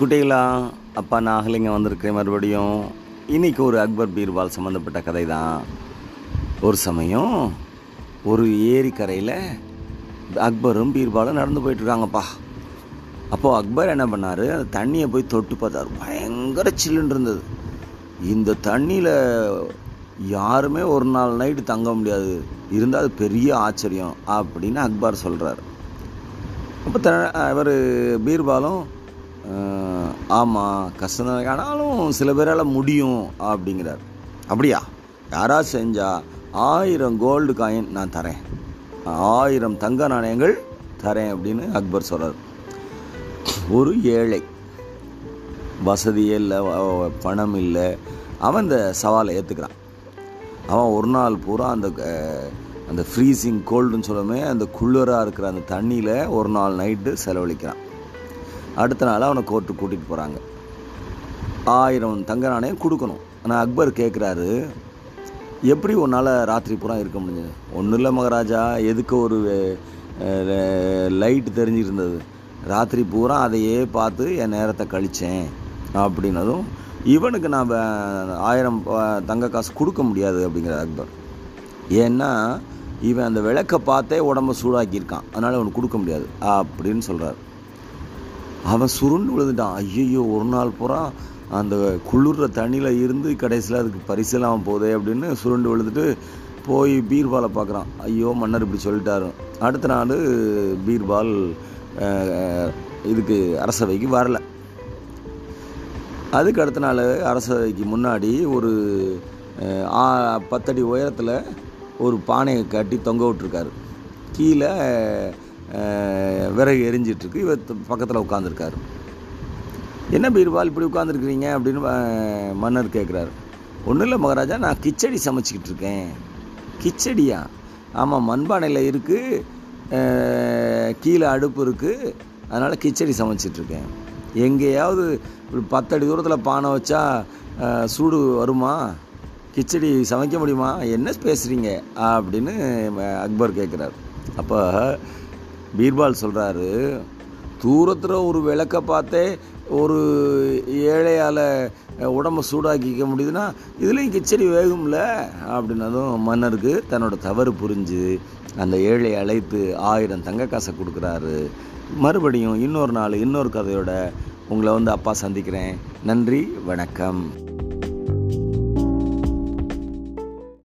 குட்டிகளா அப்பா நான் அகலிங்க வந்திருக்கேன் மறுபடியும் இன்னைக்கு ஒரு அக்பர் பீர்பால் சம்மந்தப்பட்ட கதை தான் ஒரு சமயம் ஒரு ஏரிக்கரையில் அக்பரும் பீர்பாலும் நடந்து போயிட்டுருக்காங்கப்பா. அப்போது அக்பர் என்ன பண்ணார் அந்த தண்ணியை போய் தொட்டு பார்த்தாரு. பயங்கர சில்லுன்னு இருந்தது. இந்த தண்ணியில் யாருமே ஒரு நாள் நைட்டு தங்க முடியாது. இருந்தால் அது பெரிய ஆச்சரியம் அப்படின்னு அக்பர் சொல்கிறார் அப்போ த இவர் பீர்பாலும் ஆமாம் கஷ்டம் தான். ஆனாலும் சில பேரால் முடியும் அப்படிங்கிறார். அப்படியா? யாராவது செஞ்சால் ஆயிரம் கோல்டு காயின் நான் தரேன். ஆயிரம் தங்க நாணயங்கள் தரேன் அப்படின்னு அக்பர் சொல்கிறார் ஒரு ஏழை. வசதியே இல்லை பணம் இல்லை. அவன் இந்த சவாலை ஏற்றுக்கிறான் அவன் ஒரு நாள் பூரா அந்த அந்த ஃப்ரீசிங் கோல்டுன்னு சொல்லுமே அந்த குளிராக இருக்கிற அந்த தண்ணியில் ஒரு நாள் நைட்டு செலவழிக்கிறான். அடுத்த நாள் அவனை கோர்ட்டு கூட்டிகிட்டு போகிறாங்க ஆயிரம் தங்க நாணயம் கொடுக்கணும். ஆனால் அக்பர் கேட்குறாரு எப்படி உன்னால் ராத்திரி பூரா இருக்க முடிஞ்சது? ஒன்றும் இல்லை மகாராஜா எதுக்கு ஒரு லைட் தெரிஞ்சிருந்தது. ராத்திரி பூரா அதையே பார்த்து என் நேரத்தை கழித்தேன் அப்படின்னதும் இவனுக்கு நான் ஆயிரம் தங்க காசு கொடுக்க முடியாது அப்படிங்கிறார் அக்பர். ஏன்னா இவன் அந்த விளக்கை பார்த்தே உடம்ப சூடாக்கியிருக்கான். அதனால் அவனுக்கு கொடுக்க முடியாது அப்படின்னு சொல்கிறார் அவன் சுருண்டு விழுந்துட்டான். ஐயையோ ஒரு நாள் பூரா அந்த குளிர்ற தண்ணியில் இருந்து கடைசியில் அதுக்கு பரிசெல்லாம் போதே அப்படின்னு சுருண்டு விழுந்துட்டு போய் பீர்பாலை பார்க்குறான். ஐயோ மன்னர் இப்படி சொல்லிட்டாரு. அடுத்த நாள் பீர்பால் இதுக்கு அரசவைக்கு வரல. அதுக்கு அடுத்த நாள் அரசவைக்கு முன்னாடி ஒரு பத்தடி உயரத்தில் ஒரு பானையை கட்டி தொங்க விட்டுருக்காரு. கீழே விறகு எரிஞ்சிட்ருக்கு. இவர் பக்கத்தில் உட்காந்துருக்காரு. என்ன பீர்பால் இப்படி உட்காந்துருக்குறீங்க? அப்படின்னு மன்னர் கேட்குறாரு ஒன்றும் இல்லை மகாராஜா நான் கிச்சடி சமைச்சிக்கிட்டு இருக்கேன் கிச்சடியா? ஆமாம் மண்பானையில் இருக்குது கீழே அடுப்பு இருக்குது அதனால் கிச்சடி சமைச்சிட்ருக்கேன். எங்கேயாவது இப்படி பத்தடி தூரத்தில் பானை வச்சா சூடு வருமா? கிச்சடி சமைக்க முடியுமா? என்ன பேசுகிறீங்க அப்படின்னு அக்பர் கேட்குறாரு அப்போ பீர்பால் சொல்கிறாரு தூரத்தில் ஒரு விளக்கை பார்த்தே ஒரு ஏழையால் உடம்ப சூடாக்கிக்க முடியுதுன்னா இதுலேயும் கிச்சடி வேகும்ல அப்படின்னதும் மன்னருக்கு தன்னோட தவறு புரிஞ்சு அந்த ஏழை அழைத்து ஆயிரம் தங்க காசை கொடுக்குறாரு. மறுபடியும் இன்னொரு நாள் இன்னொரு கதையோட உங்களை வந்து அப்பா சந்திக்கிறேன். நன்றி வணக்கம்.